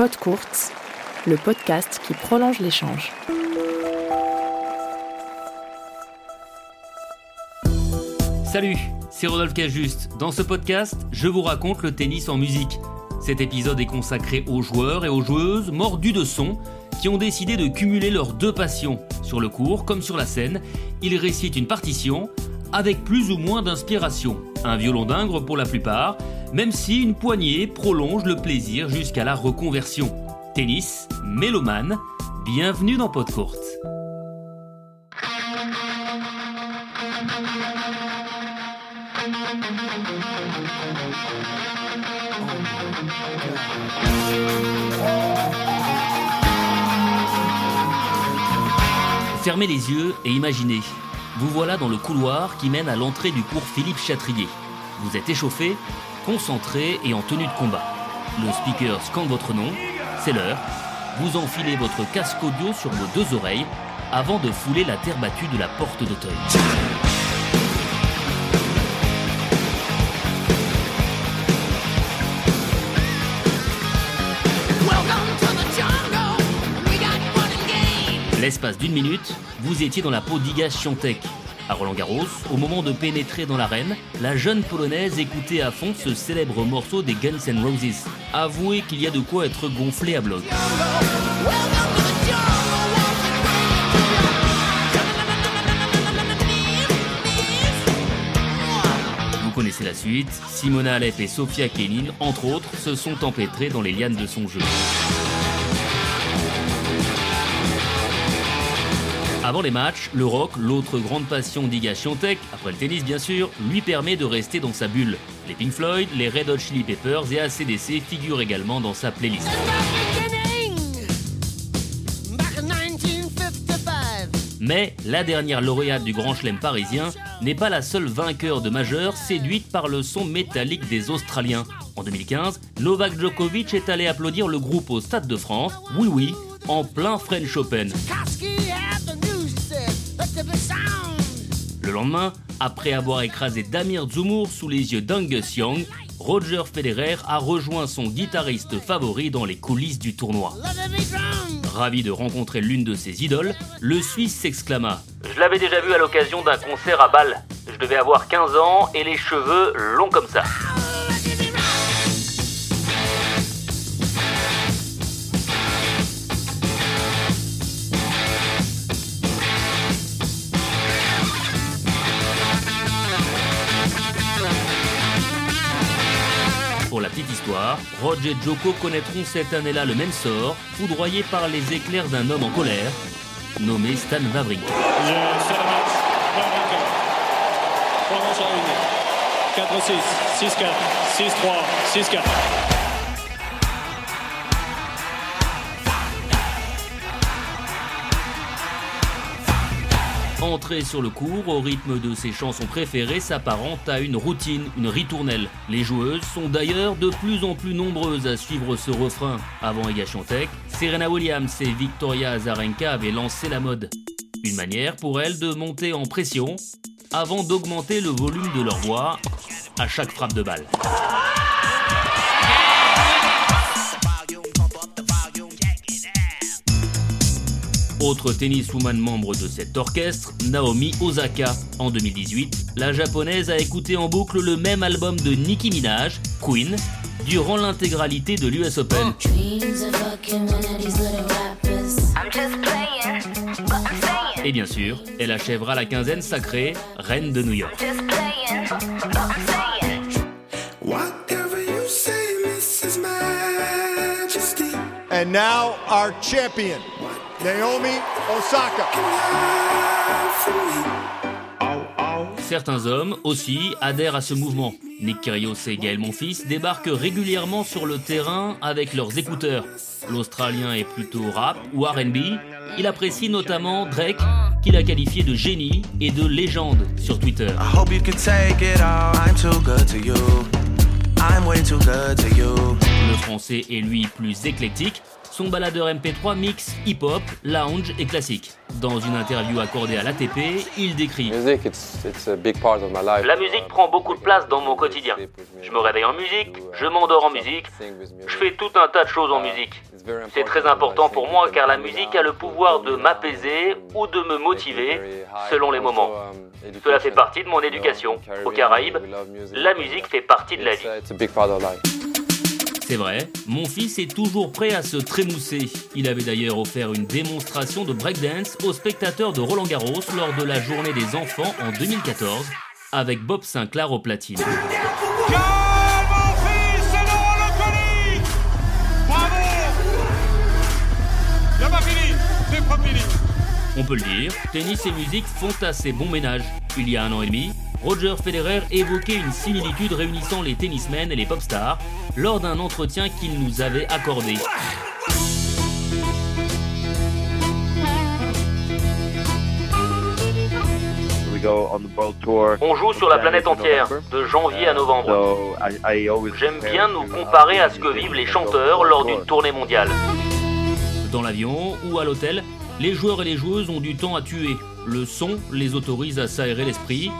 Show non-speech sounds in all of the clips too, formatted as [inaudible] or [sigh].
Pod Courts, le podcast qui prolonge l'échange. Salut, c'est Rodolphe Cajuste. Dans ce podcast, je vous raconte le tennis en musique. Cet épisode est consacré aux joueurs et aux joueuses mordus de son qui ont décidé de cumuler leurs deux passions. Sur le cours comme sur la scène, ils récitent une partition avec plus ou moins d'inspiration. Un violon d'ingre pour la plupart, même si une poignée prolonge le plaisir jusqu'à la reconversion. Tennis, mélomane, bienvenue dans Podcourt. Fermez les yeux et imaginez. Vous voilà dans le couloir qui mène à l'entrée du cours Philippe Chatrier. Vous êtes échauffé, concentré et en tenue de combat. Le speaker scande votre nom, c'est l'heure. Vous enfilez votre casque audio sur vos deux oreilles avant de fouler la terre battue de la porte d'Auteuil. L'espace d'une minute, vous étiez dans la peau d'Iga. À Roland Garros, au moment de pénétrer dans l'arène, la jeune polonaise écoutait à fond ce célèbre morceau des Guns N' Roses. Avouez qu'il y a de quoi être gonflé à bloc. Vous connaissez la suite, Simona Alep et Sofia Kenin, entre autres, se sont empêtrés dans les lianes de son jeu. Avant les matchs, le rock, l'autre grande passion d'Iga Świątek, après le tennis bien sûr, lui permet de rester dans sa bulle. Les Pink Floyd, les Red Hot Chili Peppers et ACDC figurent également dans sa playlist. Mais la dernière lauréate du Grand Chelem parisien n'est pas la seule vainqueur de majeur séduite par le son métallique des Australiens. En 2015, Novak Djokovic est allé applaudir le groupe au Stade de France, oui oui, en plein French Open. Le lendemain, après avoir écrasé Damir Zoumour sous les yeux d'Angus Young, Roger Federer a rejoint son guitariste favori dans les coulisses du tournoi. Ravi de rencontrer l'une de ses idoles, le Suisse s'exclama Je l'avais déjà vu à l'occasion d'un concert à Bâle. Je devais avoir 15 ans et les cheveux longs comme ça. Petite histoire, Roger et Joko connaîtront cette année-là le même sort, foudroyés par les éclairs d'un homme en colère, nommé Stan Wawrinka. 4-6, 6-4, 6-3, 6-4. Entrer sur le cours au rythme de ses chansons préférées s'apparente à une routine, une ritournelle. Les joueuses sont d'ailleurs de plus en plus nombreuses à suivre ce refrain. Avant Iga Świątek, Serena Williams et Victoria Azarenka avaient lancé la mode. Une manière pour elles de monter en pression avant d'augmenter le volume de leur voix à chaque frappe de balle. Autre tenniswoman membre de cet orchestre, Naomi Osaka. En 2018, la japonaise a écouté en boucle le même album de Nicki Minaj, Queen, durant l'intégralité de l'US Open. Et bien sûr, elle achèvera la quinzaine sacrée, reine de New York. And now our champion, Naomi Osaka. Certains hommes aussi adhèrent à ce mouvement. Nick Kyrgios et Gaël Monfils débarquent régulièrement sur le terrain avec leurs écouteurs. L'Australien est plutôt rap ou R&B. Il apprécie notamment Drake, qu'il a qualifié de génie et de légende sur Twitter. I hope you can take it all. I'm too good to you. I'm way too good to you. Le Français est lui plus éclectique. Son baladeur MP3 mix hip-hop, lounge et classique. Dans une interview accordée à l'ATP, il décrit La musique prend beaucoup de place dans mon quotidien. Je me réveille en musique, je m'endors en musique, je fais tout un tas de choses en musique. C'est très important pour moi car la musique a le pouvoir de m'apaiser ou de me motiver selon les moments. Cela fait partie de mon éducation. Aux Caraïbes, la musique fait partie de la vie. C'est vrai, mon fils est toujours prêt à se trémousser. Il avait d'ailleurs offert une démonstration de breakdance aux spectateurs de Roland Garros lors de la journée des enfants en 2014, avec Bob Sinclair au platine. On peut le dire, tennis et musique font assez bon ménage. Il y a un an et demi, Roger Federer évoquait une similitude réunissant les tennismen et les pop stars lors d'un entretien qu'il nous avait accordé. On joue sur la planète entière, de janvier à novembre. J'aime bien nous comparer à ce que vivent les chanteurs lors d'une tournée mondiale. Dans l'avion ou à l'hôtel, les joueurs et les joueuses ont du temps à tuer. Le son les autorise à s'aérer l'esprit,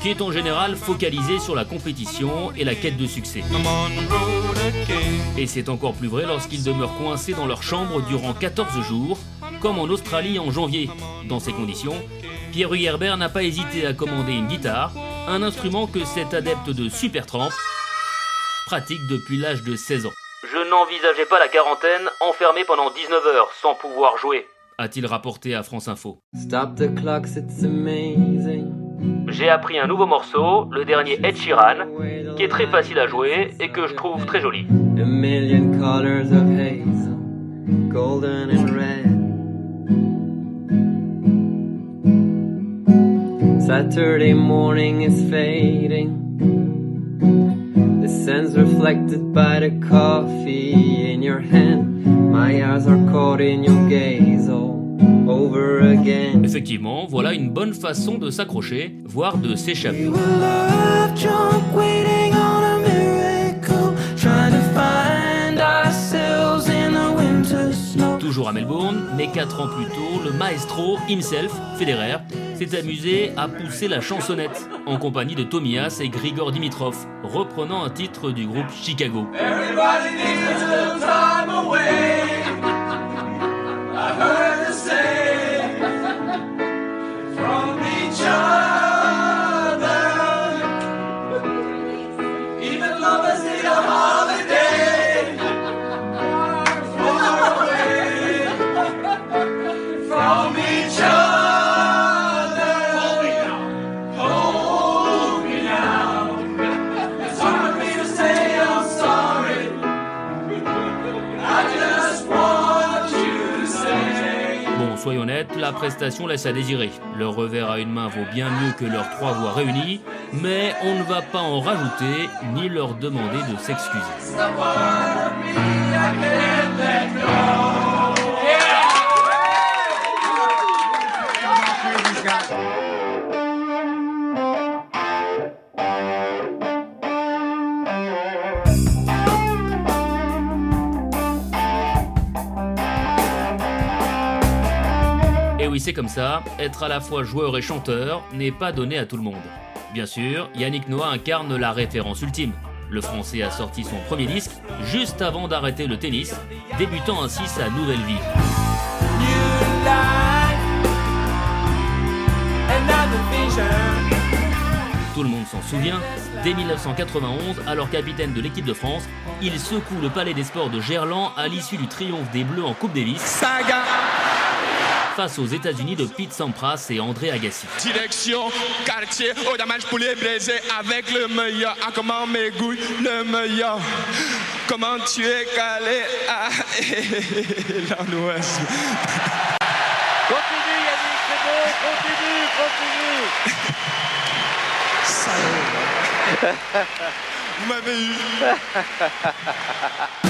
qui est en général focalisé sur la compétition et la quête de succès. Et c'est encore plus vrai lorsqu'ils demeurent coincés dans leur chambre durant 14 jours, comme en Australie en janvier. Dans ces conditions, Pierre Herbert n'a pas hésité à commander une guitare, un instrument que cet adepte de Supertramp pratique depuis l'âge de 16 ans. Je n'envisageais pas la quarantaine enfermé pendant 19 heures sans pouvoir jouer. A-t-il rapporté à France Info. J'ai appris un nouveau morceau, le dernier Ed Sheeran, qui est très facile à jouer et que je trouve très joli. Saturday morning is fading. The sun's reflected by the coffee in your hand. My eyes are caught in your gaze. Effectivement, voilà une bonne façon de s'accrocher, voire de s'échapper. Toujours à Melbourne, mais 4 ans plus tôt, le maestro himself, Federer, s'est amusé à pousser la chansonnette en compagnie de Tomias et Grigor Dimitrov, reprenant un titre du groupe Chicago. shine. Prestation laisse à désirer. Leur revers à une main vaut bien mieux que leurs trois voix réunies, mais on ne va pas en rajouter ni leur demander de s'excuser. Comme ça, être à la fois joueur et chanteur n'est pas donné à tout le monde. Bien sûr, Yannick Noah incarne la référence ultime. Le Français a sorti son premier disque juste avant d'arrêter le tennis, débutant ainsi sa nouvelle vie. Tout le monde s'en souvient, dès 1991, alors capitaine de l'équipe de France, il secoue le palais des sports de Gerland à l'issue du triomphe des Bleus en Coupe Davis. Saga face aux États-Unis de Pete Sampras et André Agassi. Direction, quartier, au damage poulet braisé avec le meilleur. Ah, comment m'égouille le meilleur. Comment tu es calé [laughs] à l'ouest. Continue Yannick, c'est bon, continue, continue. Vous m'avez eu. [laughs]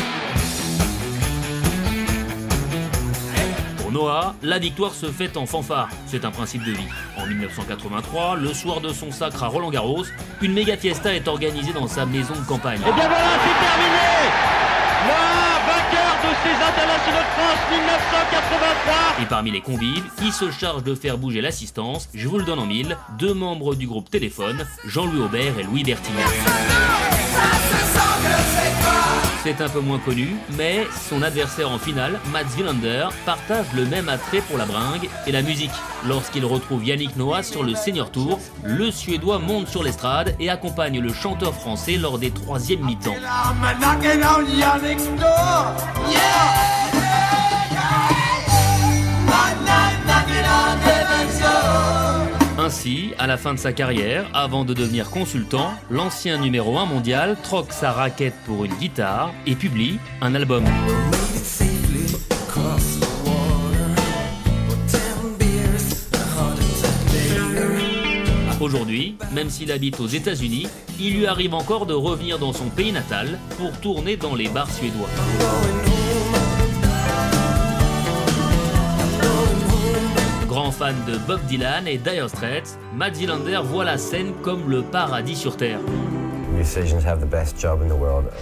Noah, la victoire se fait en fanfare. C'est un principe de vie. En 1983, le soir de son sacre à Roland Garros, une méga fiesta est organisée dans sa maison de campagne. Et bien voilà, c'est terminé 1983. Et parmi les convives, qui se charge de faire bouger l'assistance, je vous le donne en mille, deux membres du groupe Téléphone, Jean-Louis Aubert et Louis Bertignac. C'est un peu moins connu, mais son adversaire en finale, Mats Wilander, partage le même attrait pour la bringue et la musique. Lorsqu'il retrouve Yannick Noah sur le Senior Tour, le Suédois monte sur l'estrade et accompagne le chanteur français lors des troisièmes mi-temps. Ainsi, à la fin de sa carrière, avant de devenir consultant, l'ancien numéro 1 mondial troque sa raquette pour une guitare et publie un album. Aujourd'hui, même s'il habite aux États-Unis, il lui arrive encore de revenir dans son pays natal pour tourner dans les bars suédois. Grand fan de Bob Dylan et Dire Straits, Matt Zilander voit la scène comme le paradis sur Terre.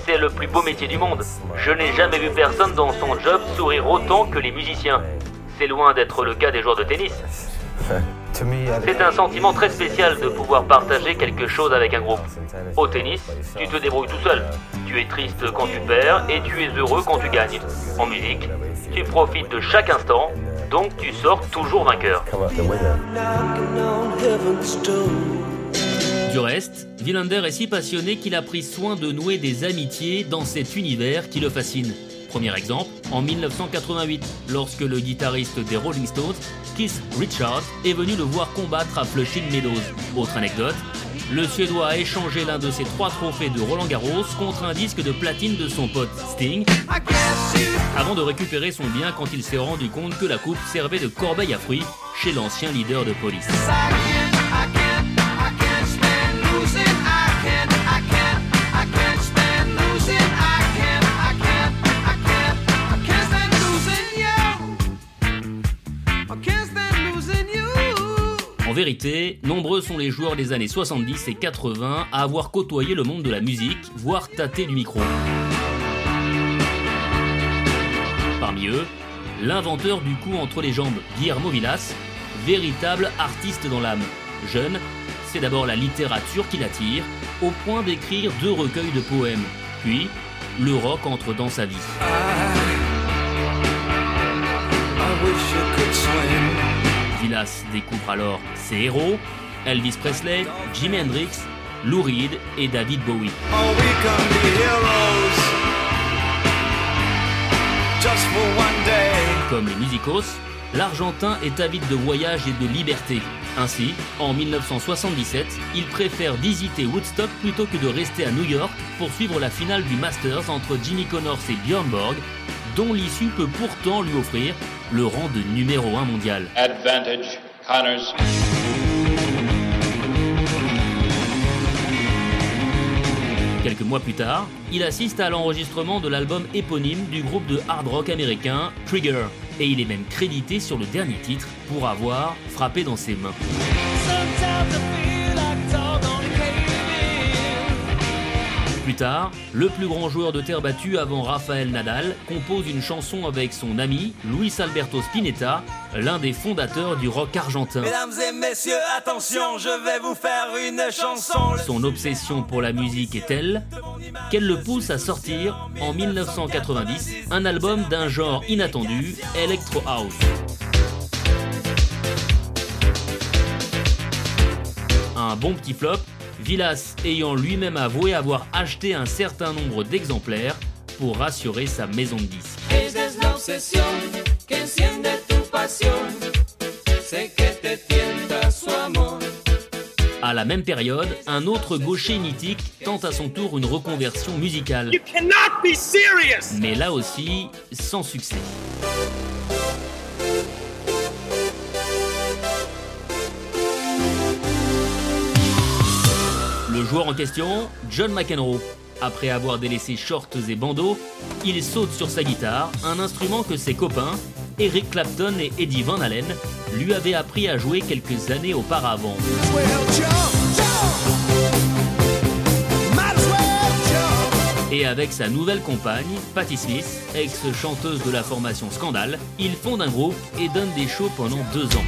C'est le plus beau métier du monde. Je n'ai jamais vu personne dans son job sourire autant que les musiciens. C'est loin d'être le cas des joueurs de tennis. [laughs] C'est un sentiment très spécial de pouvoir partager quelque chose avec un groupe. Au tennis, tu te débrouilles tout seul. Tu es triste quand tu perds et tu es heureux quand tu gagnes. En musique, tu profites de chaque instant, donc tu sors toujours vainqueur. Du reste, Villander est si passionné qu'il a pris soin de nouer des amitiés dans cet univers qui le fascine. Premier exemple, en 1988, lorsque le guitariste des Rolling Stones, Keith Richards, est venu le voir combattre à Flushing Meadows. Autre anecdote, le Suédois a échangé l'un de ses trois trophées de Roland Garros contre un disque de platine de son pote Sting, avant de récupérer son bien quand il s'est rendu compte que la coupe servait de corbeille à fruits chez l'ancien leader de police. Vérité, nombreux sont les joueurs des années 70 et 80 à avoir côtoyé le monde de la musique, voire tâté du micro. Parmi eux, l'inventeur du coup entre les jambes, Guillermo Villas, véritable artiste dans l'âme. Jeune, c'est d'abord la littérature qui l'attire, au point d'écrire deux recueils de poèmes. Puis, le rock entre dans sa vie. Découvre alors ses héros, Elvis Presley, Jimi Hendrix, Lou Reed et David Bowie. Comme les musicos, l'Argentin est avide de voyage et de liberté. Ainsi, en 1977, il préfère visiter Woodstock plutôt que de rester à New York pour suivre la finale du Masters entre Jimmy Connors et Björn Borg, dont l'issue peut pourtant lui offrir le rang de numéro 1 mondial. Advantage, Connors. Quelques mois plus tard, il assiste à l'enregistrement de l'album éponyme du groupe de hard rock américain Trigger, et il est même crédité sur le dernier titre pour avoir frappé dans ses mains. Plus tard, le plus grand joueur de terre battue avant Rafael Nadal compose une chanson avec son ami Luis Alberto Spinetta, l'un des fondateurs du rock argentin. Mesdames et messieurs, attention, je vais vous faire une chanson. Son obsession pour la musique est telle qu'elle le pousse à sortir, en 1990, un album d'un genre inattendu, Electro House. Un bon petit flop, Villas ayant lui-même avoué avoir acheté un certain nombre d'exemplaires pour rassurer sa maison de disques. À la même période, un autre gaucher mythique tente à son tour une reconversion musicale. You cannot be serious. Mais là aussi, sans succès. Le joueur en question, John McEnroe. Après avoir délaissé shorts et bandeaux, il saute sur sa guitare, un instrument que ses copains, Eric Clapton et Eddie Van Halen, lui avaient appris à jouer quelques années auparavant. Et avec sa nouvelle compagne, Patti Smith, ex-chanteuse de la formation Scandal, il fonde un groupe et donne des shows pendant deux ans.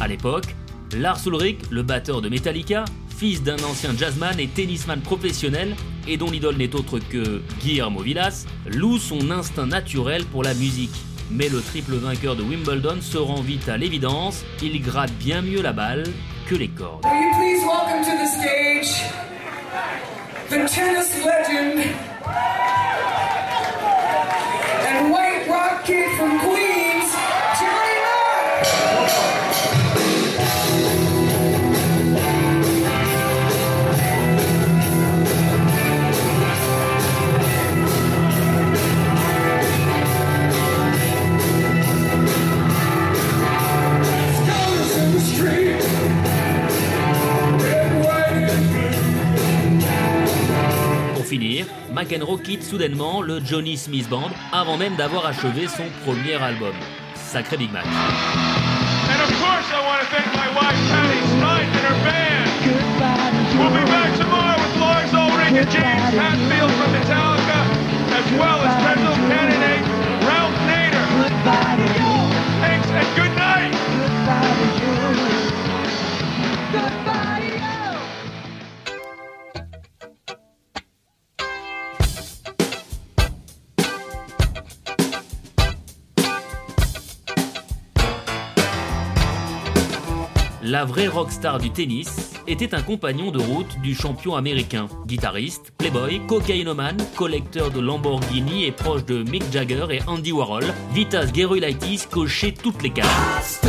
À l'époque, Lars Ulrich, le batteur de Metallica, fils d'un ancien jazzman et tennisman professionnel, et dont l'idole n'est autre que Guillermo Villas, loue son instinct naturel pour la musique. Mais le triple vainqueur de Wimbledon se rend vite à l'évidence, il gratte bien mieux la balle que les cordes. Quitte soudainement le Johnny Smith Band avant même d'avoir achevé son premier album. Sacré Big Mac. Thank band. James Hatfield Metallica, Ralph Nader. Thanks and good night. La vraie rockstar du tennis était un compagnon de route du champion américain, guitariste, playboy, cocaïnomane, collecteur de Lamborghini et proche de Mick Jagger et Andy Warhol. Vitas Gerulaitis cochait toutes les cases.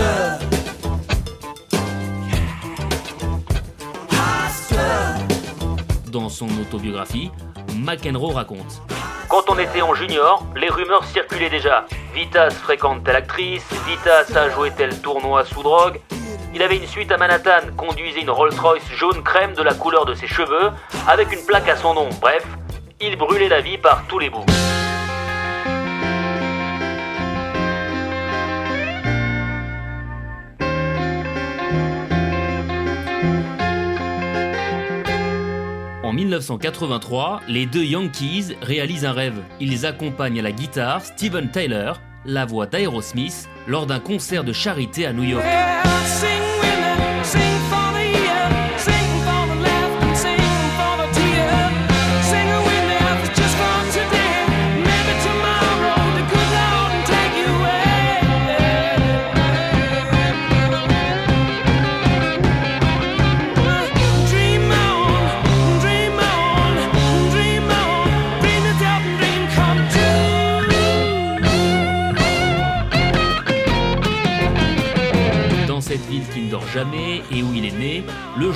Dans son autobiographie, McEnroe raconte Quand on était en junior, les rumeurs circulaient déjà. Vitas fréquente telle actrice, Vitas a joué tel tournoi sous drogue, il avait une suite à Manhattan, conduisait une Rolls-Royce jaune crème de la couleur de ses cheveux, avec une plaque à son nom. Bref, il brûlait la vie par tous les bouts. En 1983, les deux Yankees réalisent un rêve. Ils accompagnent à la guitare Steven Tyler, la voix d'Aerosmith, lors d'un concert de charité à New York.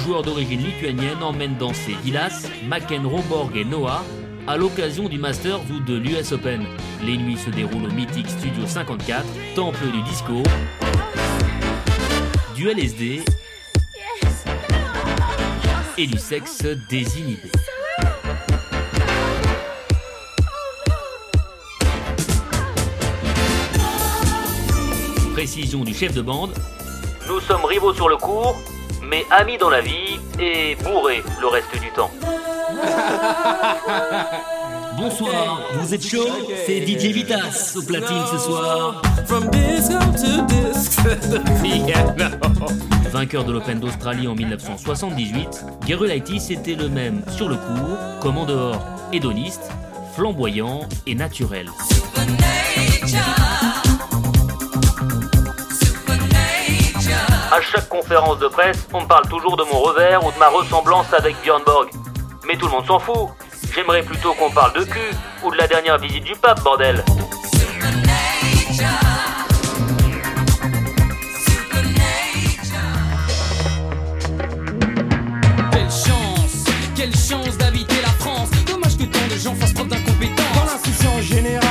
Le joueur d'origine lituanienne emmène danser Vilas, McEnroe, Borg et Noah à l'occasion du Masters ou de l'US Open. Les nuits se déroulent au mythique Studio 54, temple du disco, du LSD et du sexe désinhibé. Précision du chef de bande, nous sommes rivaux sur le cours, mais amis dans la vie et bourrés le reste du temps. [laughs] Bonsoir, vous êtes chaud? C'est DJ Vitas au platine ce soir. [laughs] Vainqueur de l'Open d'Australie en 1978, Gerulaitis était le même sur le cours comme en dehors, hédoniste, flamboyant et naturel. À chaque conférence de presse, on me parle toujours de mon revers ou de ma ressemblance avec Björn Borg. Mais tout le monde s'en fout. J'aimerais plutôt qu'on parle de cul ou de la dernière visite du pape, bordel. Quelle chance, quelle chance d'habiter la France. Dommage que tant de gens fassent trop d'incompétence. Dans l'institution générale,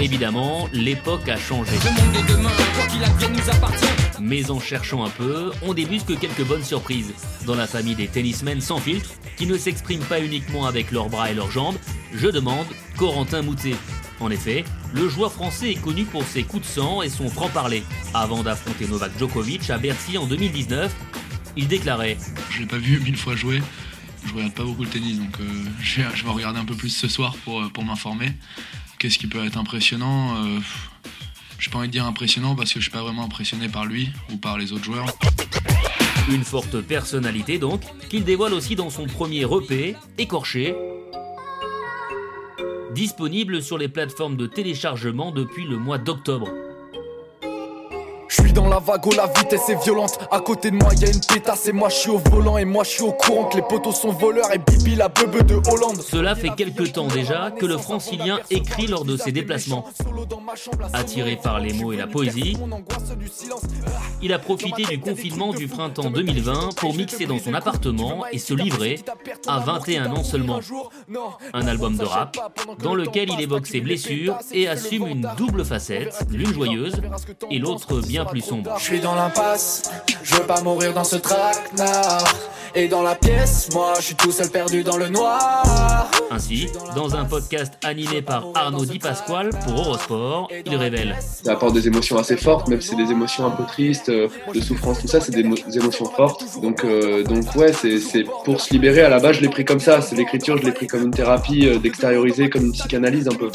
Évidemment, l'époque a changé. Le monde de demain, quoi qu'il advienne, nous appartient. Mais en cherchant un peu, on débusque quelques bonnes surprises. Dans la famille des tennismen sans filtre, qui ne s'expriment pas uniquement avec leurs bras et leurs jambes, je demande Corentin Moutet. En effet, le joueur français est connu pour ses coups de sang et son franc-parler. Avant d'affronter Novak Djokovic à Bercy en 2019, il déclarait Je l'ai pas vu mille fois jouer, je regarde pas beaucoup le tennis, donc euh, je, vais, je, vais, regarder un peu plus ce soir pour, pour m'informer. Qu'est-ce qui peut être impressionnant euh, J'ai pas envie de dire impressionnant parce que je suis pas vraiment impressionné par lui ou par les autres joueurs. Une forte personnalité donc, qu'il dévoile aussi dans son premier EP, Écorché, disponible sur les plateformes de téléchargement depuis le mois d'octobre. Je suis dans la vague, la vitesse est violente. À côté de moi, y a une pétasse et moi je suis au volant et moi je suis au courant que les poteaux sont voleurs et Bibi la bebe de Hollande. Cela fait quelques temps déjà que le francilien écrit lors de ses déplacements. Attiré par les mots et la poésie, il a profité du confinement du printemps 2020 pour mixer dans son appartement et se livrer à 21 ans seulement. Un album de rap dans lequel il évoque ses blessures et assume une double facette, l'une joyeuse et l'autre bien plus sombre. Je suis dans l'impasse, je veux pas mourir dans ce traquenard. Et dans la pièce, moi je suis tout seul perdu dans le noir. Ainsi, dans un podcast animé par Arnaud Di Pasquale pour Eurosport, il révèle Ça apporte des émotions assez fortes, même si c'est des émotions un peu tristes, euh, de souffrance, tout ça, c'est des, émotions fortes. Donc, euh, donc ouais, c'est pour se libérer. À la base, je l'ai pris comme ça. C'est l'écriture, je l'ai pris comme une thérapie, euh, d'extérioriser, comme une psychanalyse un peu.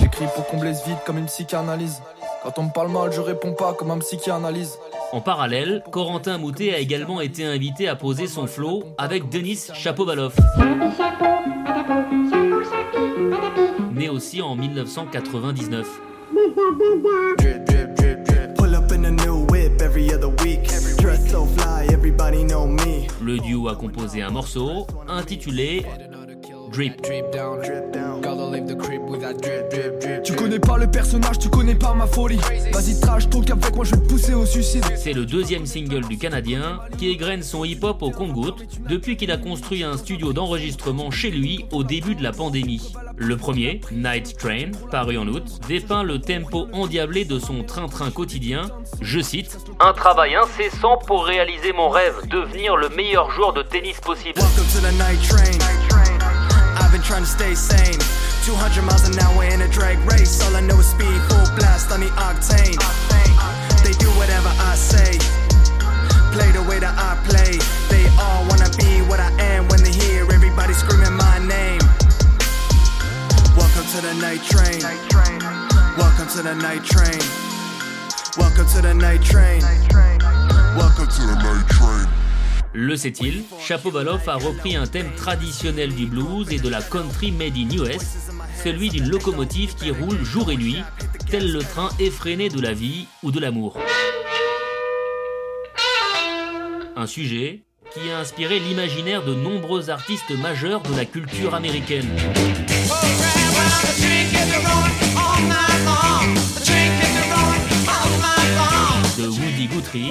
J'écris pour combler ce vide comme une psychanalyse. Quand on me parle mal, je réponds pas comme un psychanalyse. En parallèle, Corentin Moutet a également été invité à poser son flow avec Denis Chapovalov. Né aussi en 1999. Le duo a composé un morceau intitulé Drip. Tu connais pas le personnage, tu connais pas ma folie. Vas-y, trash talk avec moi, je vais te pousser au suicide. C'est le deuxième single du Canadien qui égrène son hip-hop au compte depuis qu'il a construit un studio d'enregistrement chez lui au début de la pandémie. Le premier, Night Train, paru en août, dépeint le tempo endiablé de son train-train quotidien. Je cite Un travail incessant pour réaliser mon rêve, devenir le meilleur joueur de tennis possible. Trying to stay sane. 200 miles an hour in a drag race. All I know is speed, full blast on the octane. They do whatever I say, play the way that I play. They all wanna be what I am when they hear everybody screaming my name. Welcome to the night train. Welcome to the night train. Welcome to the night train. Welcome to the night train. Le sait-il, Chapovalov a repris un thème traditionnel du blues et de la country made in US, celui d'une locomotive qui roule jour et nuit, tel le train effréné de la vie ou de l'amour. Un sujet qui a inspiré l'imaginaire de nombreux artistes majeurs de la culture américaine. De Woody Guthrie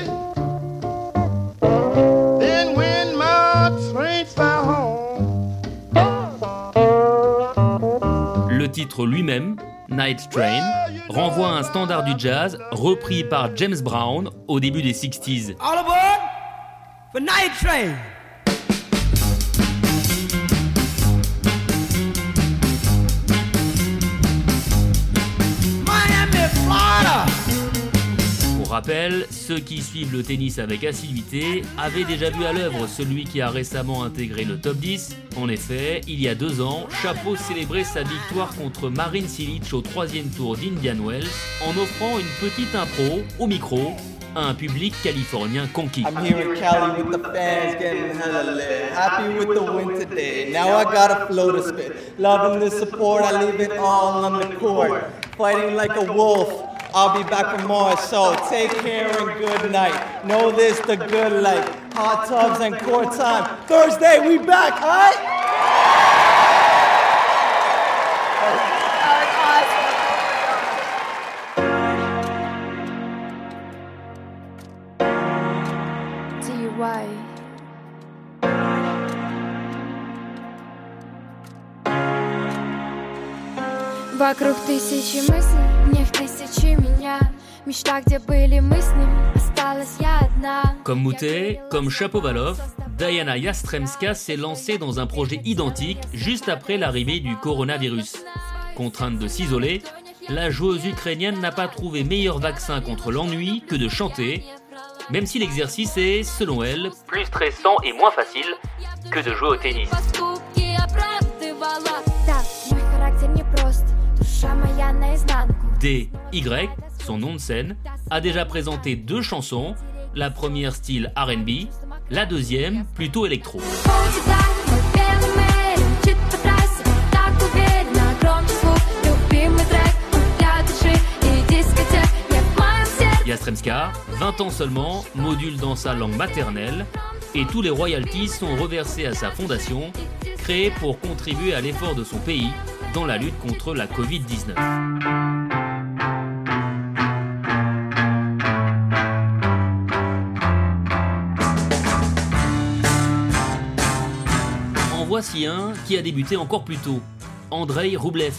titre lui-même, Night Train, renvoie à un standard du jazz repris par James Brown au début des 60s. All aboard for Night Train! Rappel, ceux qui suivent le tennis avec assiduité avaient déjà vu à l'œuvre celui qui a récemment intégré le top 10. En effet, il y a deux ans, Chapeau célébrait sa victoire contre Marin Cilic au troisième tour d'Indian Wells en offrant une petite impro au micro à un public californien conquis. I'm here in Cali with the fans getting hella. Happy with the win today. Now I flow to. Loving the support, I leave it all on court. Fighting like a wolf. I'll be back for more. So take care and good night. Know this the good life. Hot tubs and court time. Thursday, we back, alright? why. Вокруг тысячи мыслей, Comme Moutet, comme Chapovalov, Diana Yastremska s'est lancée dans un projet identique juste après l'arrivée du coronavirus. Contrainte de s'isoler, la joueuse ukrainienne n'a pas trouvé meilleur vaccin contre l'ennui que de chanter, même si l'exercice est, selon elle, plus stressant et moins facile que de jouer au tennis. D.Y., son nom de scène, a déjà présenté deux chansons, la première style RB, la deuxième plutôt électro. Yastremska, 20 ans seulement, module dans sa langue maternelle et tous les royalties sont reversés à sa fondation, créée pour contribuer à l'effort de son pays dans la lutte contre la Covid-19. Voici un qui a débuté encore plus tôt, Andrei Roublev.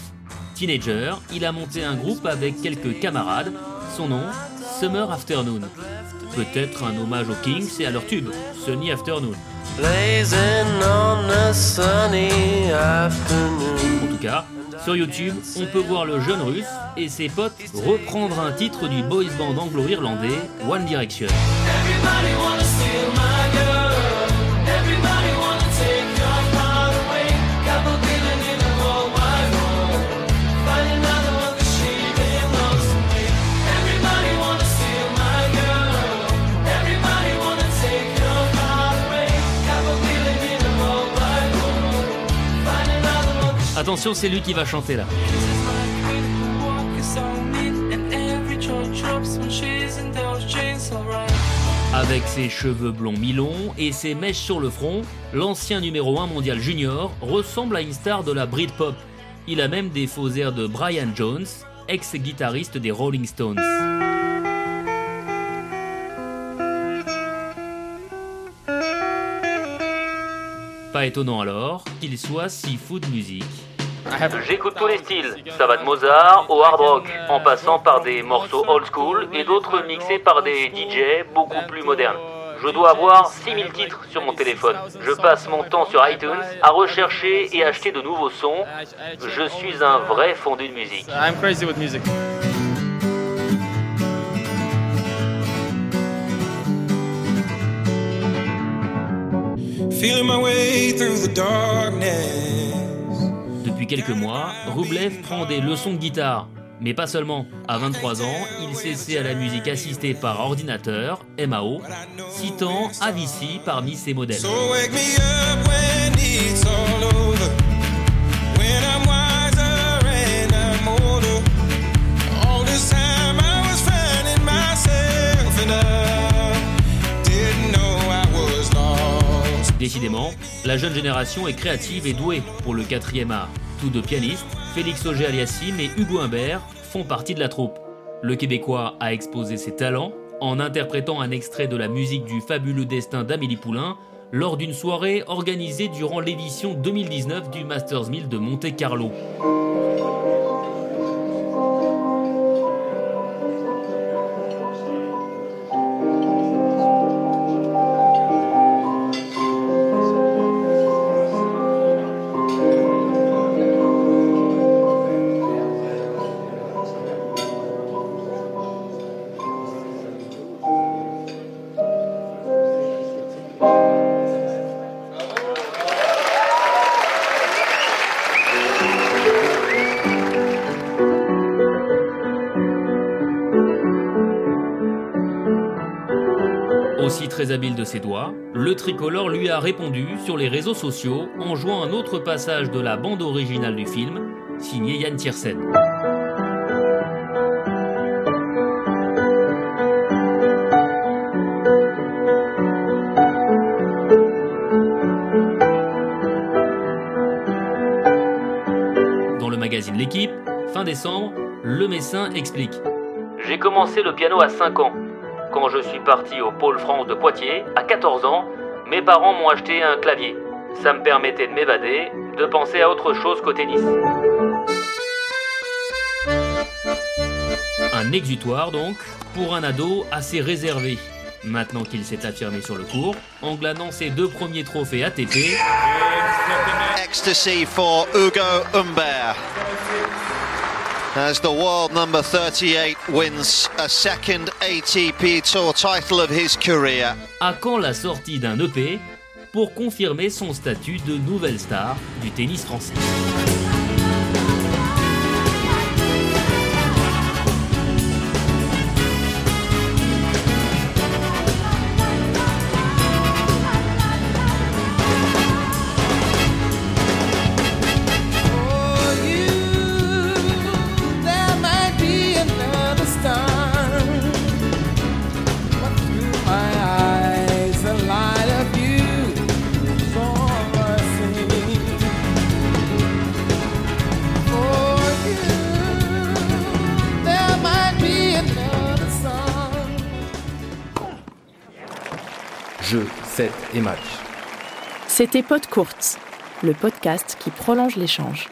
Teenager, il a monté un groupe avec quelques camarades. Son nom, Summer Afternoon. Peut-être un hommage aux Kings et à leur tube, Sunny Afternoon. En tout cas, sur YouTube, on peut voir le jeune russe et ses potes reprendre un titre du boys band anglo-irlandais One Direction. Attention, c'est lui qui va chanter là. Avec ses cheveux blonds mi-longs et ses mèches sur le front, l'ancien numéro 1 mondial junior ressemble à une star de la Britpop. Il a même des faux airs de Brian Jones, ex-guitariste des Rolling Stones. Pas étonnant alors qu'il soit si fou de musique. J'écoute tous les styles, ça va de Mozart au hard rock, en passant par des morceaux old school et d'autres mixés par des DJ beaucoup plus modernes. Je dois avoir 6000 titres sur mon téléphone. Je passe mon temps sur iTunes à rechercher et acheter de nouveaux sons. Je suis un vrai fondu de musique. I'm crazy with music. Feeling my way through the darkness. Depuis quelques mois, Roublev prend des leçons de guitare. Mais pas seulement. À 23 ans, il s'essaie à la musique assistée par ordinateur, MAO, citant Avicii parmi ses modèles. Décidément, la jeune génération est créative et douée pour le quatrième art. Tous deux pianistes, Félix Auger aliassime et Hugo Humbert, font partie de la troupe. Le Québécois a exposé ses talents en interprétant un extrait de la musique du fabuleux destin d'Amélie Poulain lors d'une soirée organisée durant l'édition 2019 du Masters 1000 de Monte Aussi très habile de ses doigts, le tricolore lui a répondu sur les réseaux sociaux en jouant un autre passage de la bande originale du film, signé Yann Tiersen. Dans le magazine L'équipe, fin décembre, le Messin explique J'ai commencé le piano à 5 ans. Quand je suis parti au Pôle France de Poitiers, à 14 ans, mes parents m'ont acheté un clavier. Ça me permettait de m'évader, de penser à autre chose qu'au tennis. Un exutoire donc, pour un ado assez réservé. Maintenant qu'il s'est affirmé sur le court, en glanant ses deux premiers trophées ATP. Ecstasy for Hugo Humbert. As the world number 38 wins a second ATP Tour title of his career. À quand la sortie d'un EP pour confirmer son statut de nouvelle star du tennis français? C'était Pod Courte, le podcast qui prolonge l'échange.